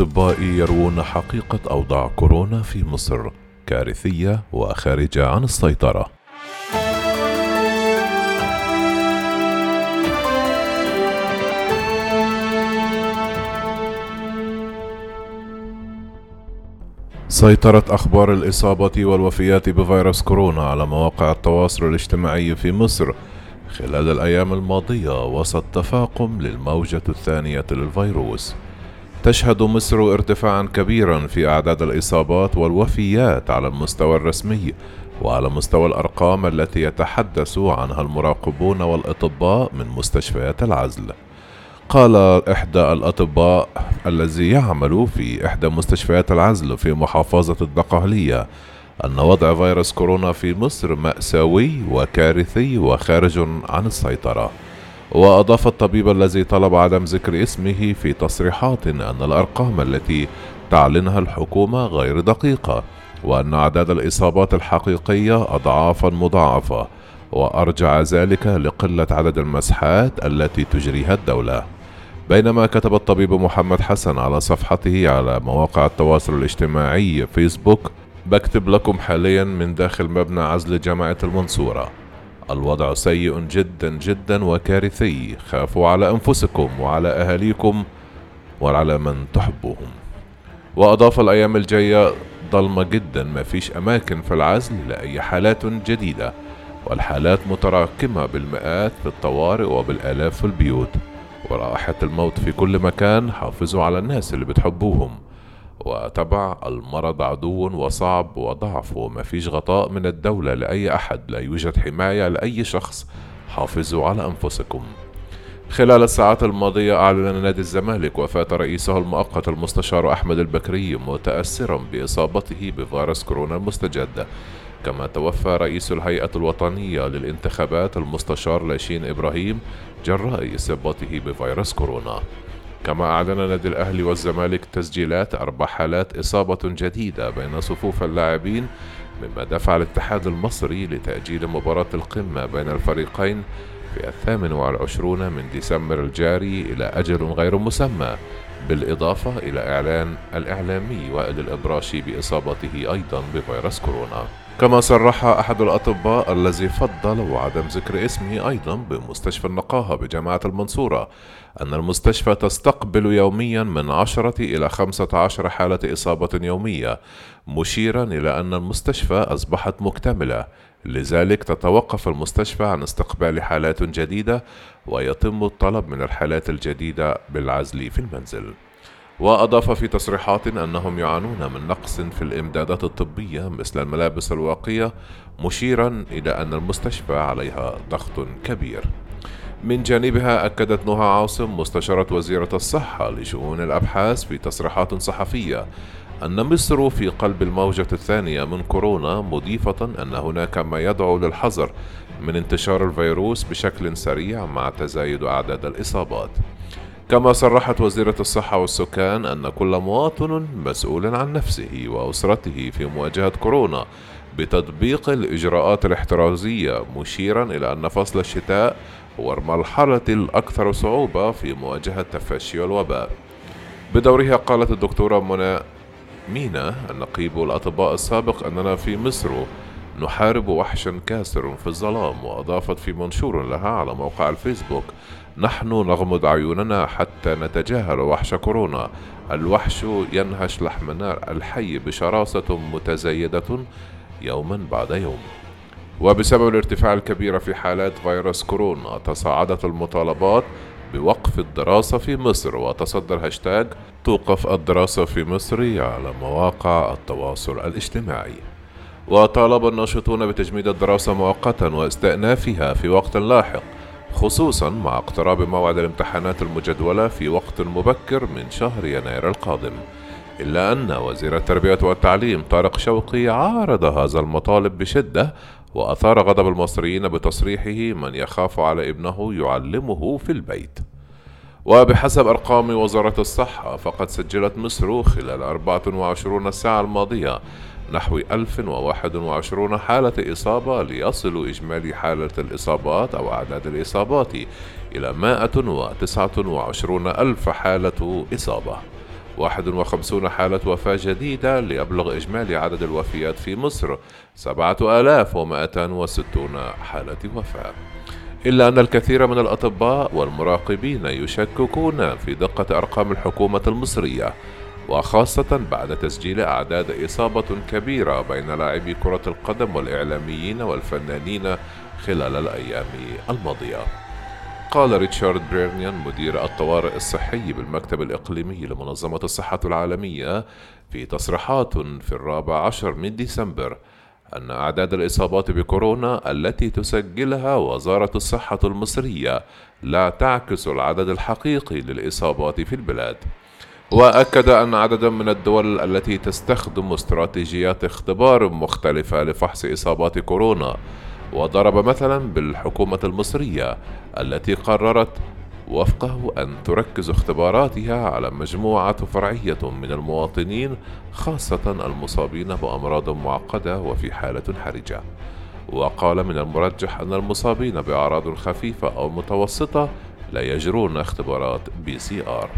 الأطباء يروون حقيقة أوضاع كورونا في مصر كارثية وخارجة عن السيطرة. سيطرت أخبار الإصابة والوفيات بفيروس كورونا على مواقع التواصل الاجتماعي في مصر خلال الأيام الماضية وسط تفاقم للموجة الثانية للفيروس. تشهد مصر ارتفاعا كبيرا في أعداد الإصابات والوفيات على المستوى الرسمي وعلى مستوى الأرقام التي يتحدث عنها المراقبون والأطباء من مستشفيات العزل. قال إحدى الأطباء الذي يعمل في إحدى مستشفيات العزل في محافظة الدقهلية أن وضع فيروس كورونا في مصر مأساوي وكارثي وخارج عن السيطرة. وأضاف الطبيب الذي طلب عدم ذكر اسمه في تصريحات أن الأرقام التي تعلنها الحكومة غير دقيقة وأن أعداد الإصابات الحقيقية أضعافا مضاعفة وأرجع ذلك لقلة عدد المسحات التي تجريها الدولة. بينما كتب الطبيب محمد حسن على صفحته على مواقع التواصل الاجتماعي فيسبوك بكتب لكم حاليا من داخل مبنى عزل جامعة المنصورة. الوضع سيء جدا جدا وكارثي. خافوا على أنفسكم وعلى أهاليكم وعلى من تحبوهم وأضاف الأيام الجاية ضلمه جدا. ما فيش أماكن في العزل لأي حالات جديدة والحالات متراكمة بالمئات في الطوارئ وبالآلاف في البيوت. ورائحه الموت في كل مكان حافظوا على الناس اللي بتحبوهم. وتبع المرض عدو وصعب وضعف وما فيش غطاء من الدولة لأي أحد لا يوجد حماية لأي شخص. حافظوا على أنفسكم. خلال الساعات الماضية أعلن نادي الزمالك وفاة رئيسه المؤقت المستشار أحمد البكري متأثرا بإصابته بفيروس كورونا المستجد. كما توفى رئيس الهيئة الوطنية للانتخابات المستشار لاشين إبراهيم جراء إصابته بفيروس كورونا. كما أعلن نادي الأهلي والزمالك تسجيلات أربع حالات إصابة جديدة بين صفوف اللاعبين مما دفع الاتحاد المصري لتأجيل مباراة القمة بين الفريقين في الثامن والعشرون من ديسمبر الجاري إلى أجل غير مسمى بالإضافة إلى إعلان الإعلامي وائل الإبراشي بإصابته أيضا بفيروس كورونا. كما صرح أحد الأطباء الذي فضل وعدم ذكر اسمه أيضا بمستشفى النقاهة بجامعة المنصورة أن المستشفى تستقبل يوميا من عشرة إلى خمسة عشر حالة إصابة يومية مشيرا إلى أن المستشفى أصبحت مكتملة. لذلك تتوقف المستشفى عن استقبال حالات جديدة ويتم الطلب من الحالات الجديدة بالعزل في المنزل. وأضاف في تصريحات أنهم يعانون من نقص في الإمدادات الطبية مثل الملابس الواقية مشيرا إلى أن المستشفى عليها ضغط كبير من جانبها أكدت نهى عاصم مستشارة وزيرة الصحة لشؤون الأبحاث في تصريحات صحفية أن مصر في قلب الموجة الثانية من كورونا مضيفة أن هناك ما يدعو للحذر من انتشار الفيروس بشكل سريع مع تزايد أعداد الإصابات. كما صرحت وزيرة الصحة والسكان أن كل مواطن مسؤول عن نفسه وأسرته في مواجهة كورونا بتطبيق الإجراءات الاحترازية مشيرا إلى أن فصل الشتاء هو المرحلة الأكثر صعوبة في مواجهة تفشي الوباء. بدورها قالت الدكتورة منى مينا النقيب الأطباء السابق أننا في مصر نحارب وحشا كاسر في الظلام وأضافت في منشور لها على موقع الفيسبوك نحن نغمض عيوننا حتى نتجاهل وحش كورونا. الوحش ينهش لحمنا الحي بشراسة متزايدة يوما بعد يوم. وبسبب الارتفاع الكبير في حالات فيروس كورونا تصاعدت المطالبات بوقف الدراسة في مصر. وتصدر هاشتاج توقف الدراسة في مصر على مواقع التواصل الاجتماعي. وطالب الناشطون بتجميد الدراسة مؤقتا واستئنافها في وقت لاحق. خصوصا مع اقتراب موعد الامتحانات المجدولة في وقت مبكر من شهر يناير القادم. إلا أن وزير التربية والتعليم طارق شوقي عارض هذا المطالب بشدة وأثار غضب المصريين بتصريحه من يخاف على ابنه يعلمه في البيت. وبحسب أرقام وزارة الصحة فقد سجلت مصر خلال 24 ساعة الماضية نحو 1021 حالة إصابة ليصل إجمالي حالة الإصابات أو أعداد الإصابات إلى 129 ألف حالة إصابة. 51 حالة وفاة جديدة ليبلغ إجمالي عدد الوفيات في مصر 7260 حالة وفاة. إلا أن الكثير من الأطباء والمراقبين يشككون في دقة أرقام الحكومة المصرية وخاصة بعد تسجيل أعداد إصابة كبيرة بين لاعبي كرة القدم والإعلاميين والفنانين خلال الأيام الماضية. قال ريتشارد بريرنيان مدير الطوارئ الصحي بالمكتب الإقليمي لمنظمة الصحة العالمية في تصريحات في الرابع عشر من ديسمبر أن أعداد الإصابات بكورونا التي تسجلها وزارة الصحة المصرية لا تعكس العدد الحقيقي للإصابات في البلاد. وأكد أن عددا من الدول التي تستخدم استراتيجيات اختبار مختلفة لفحص إصابات كورونا وضرب مثلا بالحكومة المصرية التي قررت وفقه أن تركز اختباراتها على مجموعة فرعية من المواطنين خاصة المصابين بأمراض معقدة وفي حالة حرجة. وقال من المرجح أن المصابين بأعراض خفيفة أو متوسطة لا يجرون اختبارات PCR.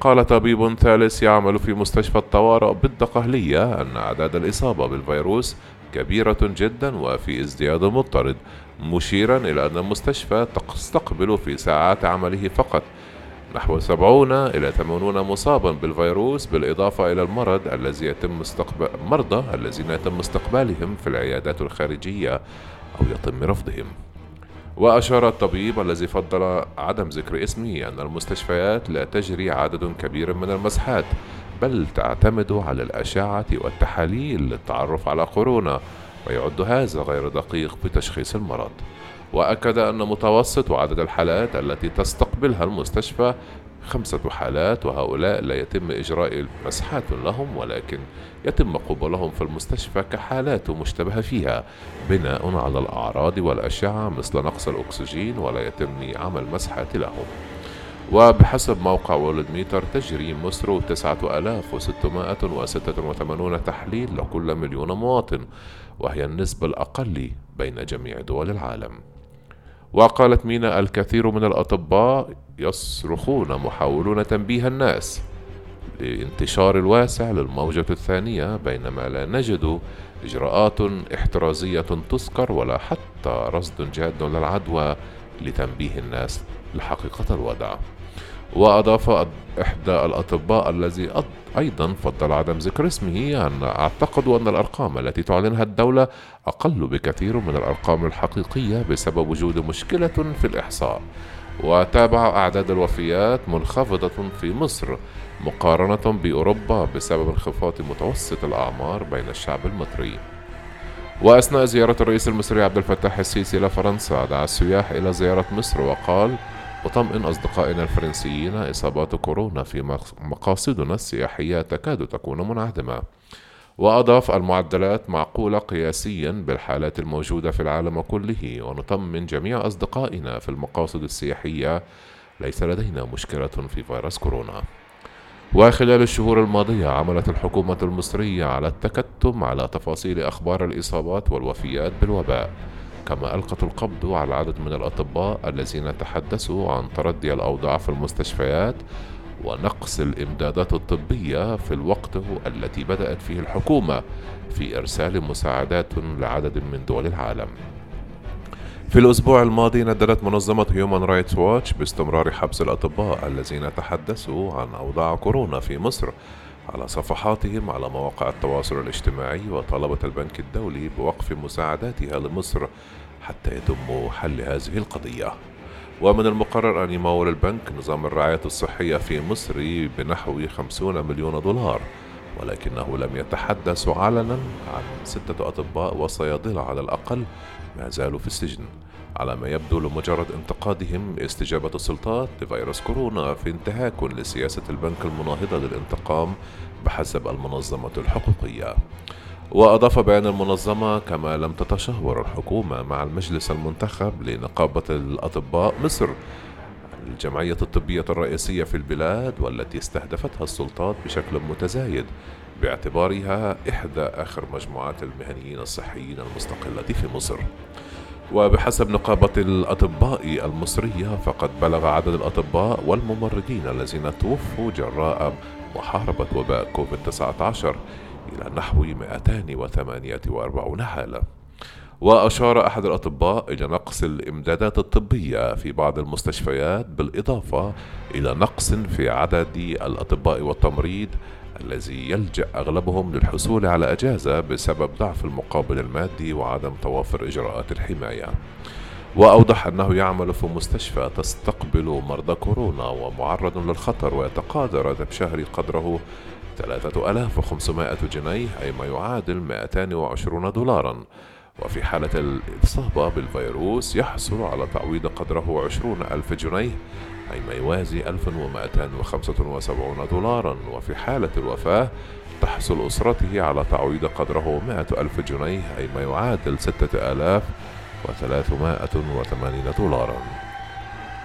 قال طبيب ثالث يعمل في مستشفى الطوارئ بالدقهلية أن أعداد الإصابة بالفيروس كبيرة جدا وفي ازدياد مضطرد مشيرا إلى أن المستشفى تستقبل في ساعات عمله فقط. نحو سبعون إلى ثمانون مصابا بالفيروس بالإضافة إلى المرض الذي يتم استقبال مرضى الذين يتم استقبالهم في العيادات الخارجية أو يتم رفضهم. وأشار الطبيب الذي فضل عدم ذكر اسمه أن المستشفيات لا تجري عدد كبير من المسحات بل تعتمد على الأشعة والتحاليل للتعرف على كورونا ويعد هذا غير دقيق في تشخيص المرض. وأكد أن متوسط عدد الحالات التي تستقبلها المستشفى خمسة حالات وهؤلاء لا يتم إجراء مسحات لهم ولكن يتم قبولهم في المستشفى كحالات مشتبه فيها. بناء على الأعراض والأشعة مثل نقص الأكسجين ولا يتم عمل مسحات لهم. وبحسب موقع وولد ميتر تجري مصر 9686 تحليل لكل مليون مواطن وهي النسبة الأقل بين جميع دول العالم. وقالت مينا الكثير من الأطباء يصرخون محاولون تنبيه الناس لانتشار الواسع للموجة الثانية بينما لا نجد إجراءات احترازية تذكر ولا حتى رصد جاد للعدوى لتنبيه الناس لحقيقة الوضع. وأضاف إحدى الأطباء الذي أيضا فضل عدم ذكر اسمه أن أعتقد أن الأرقام التي تعلنها الدولة أقل بكثير من الأرقام الحقيقية بسبب وجود مشكلة في الإحصاء. وتابع أعداد الوفيات منخفضة في مصر مقارنة بأوروبا بسبب انخفاض متوسط الأعمار بين الشعب المصري. وأثناء زيارة الرئيس المصري عبد الفتاح السيسي إلى فرنسا دعا السياح إلى زيارة مصر وقال وطمئن أصدقائنا الفرنسيين إصابات كورونا في مقاصدنا السياحية تكاد تكون منعدمة. وأضاف المعدلات معقولة قياسيا بالحالات الموجودة في العالم كله ونطمن جميع أصدقائنا في المقاصد السياحية. ليس لدينا مشكلة في فيروس كورونا. وخلال الشهور الماضية عملت الحكومة المصرية على التكتم على تفاصيل أخبار الإصابات والوفيات بالوباء. كما ألقت القبض على عدد من الأطباء الذين تحدثوا عن تردي الأوضاع في المستشفيات ونقص الإمدادات الطبية في الوقت التي بدأت فيه الحكومة في إرسال مساعدات لعدد من دول العالم. في الأسبوع الماضي نددت منظمة هيومن رايتس ووتش باستمرار حبس الأطباء الذين تحدثوا عن أوضاع كورونا في مصر على صفحاتهم على مواقع التواصل الاجتماعي وطلبت البنك الدولي بوقف مساعداتها لمصر حتى يتم حل هذه القضية. ومن المقرر أن يمول البنك نظام الرعاية الصحية في مصر بنحو 50 مليون دولار ولكنه لم يتحدث علنا عن ستة أطباء وصيادلة على الأقل ما زالوا في السجن. على ما يبدو لمجرد انتقادهم استجابة السلطات لفيروس كورونا في انتهاك لسياسة البنك المناهضة للانتقام بحسب المنظمة الحقوقية. وأضاف بيان المنظمة كما لم تتشاور الحكومة مع المجلس المنتخب لنقابة الأطباء مصر. الجمعية الطبية الرئيسية في البلاد والتي استهدفتها السلطات بشكل متزايد باعتبارها إحدى آخر مجموعات المهنيين الصحيين المستقلة في مصر. وبحسب نقابة الأطباء المصرية فقد بلغ عدد الأطباء والممرضين الذين توفوا جراء محاربة وباء كوفيد 19 إلى نحو 248 حالة. وأشار أحد الأطباء إلى نقص الإمدادات الطبية في بعض المستشفيات بالإضافة إلى نقص في عدد الأطباء والتمريض الذي يلجأ أغلبهم للحصول على أجازة بسبب ضعف المقابل المادي وعدم توافر إجراءات الحماية. وأوضح أنه يعمل في مستشفى تستقبل مرضى كورونا ومعرض للخطر ويتقاضى راتب شهري قدره 3500 جنيه أي ما يعادل 220 دولارا وفي حالة الإصابة بالفيروس يحصل على تعويض قدره 20 ألف جنيه أي ما يوازي 1275 دولارا وفي حالة الوفاة تحصل أسرته على تعويض قدره 100 ألف جنيه أي ما يعادل 6380 دولارا.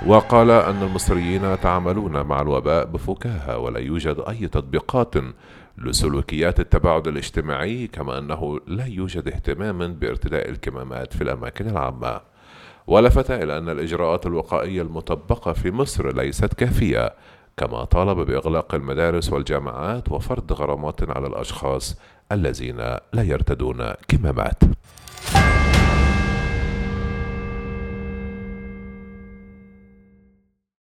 وقال أن المصريين يتعاملون مع الوباء بفكاهة ولا يوجد أي تطبيقات لسلوكيات التباعد الاجتماعي كما أنه لا يوجد اهتمام بارتداء الكمامات في الأماكن العامة. ولفت إلى أن الإجراءات الوقائية المطبقة في مصر ليست كافية كما طالب بإغلاق المدارس والجامعات وفرض غرامات على الأشخاص الذين لا يرتدون كمامات.